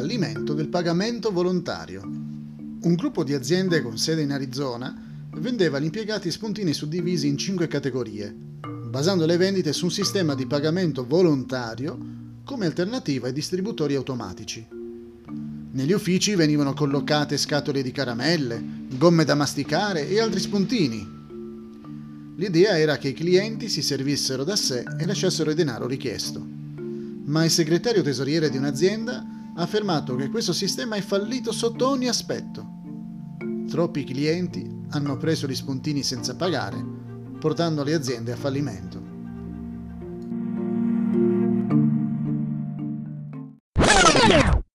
fallimento del pagamento volontario. Un gruppo di aziende con sede in Arizona vendeva agli impiegati spuntini suddivisi in cinque categorie, basando le vendite su un sistema di pagamento volontario come alternativa ai distributori automatici. Negli uffici venivano collocate scatole di caramelle, gomme da masticare e altri spuntini. L'idea era che i clienti si servissero da sé e lasciassero il denaro richiesto. Ma il segretario tesoriere di un'azienda ha affermato che questo sistema è fallito sotto ogni aspetto. Troppi clienti hanno preso gli spuntini senza pagare, portando le aziende a fallimento.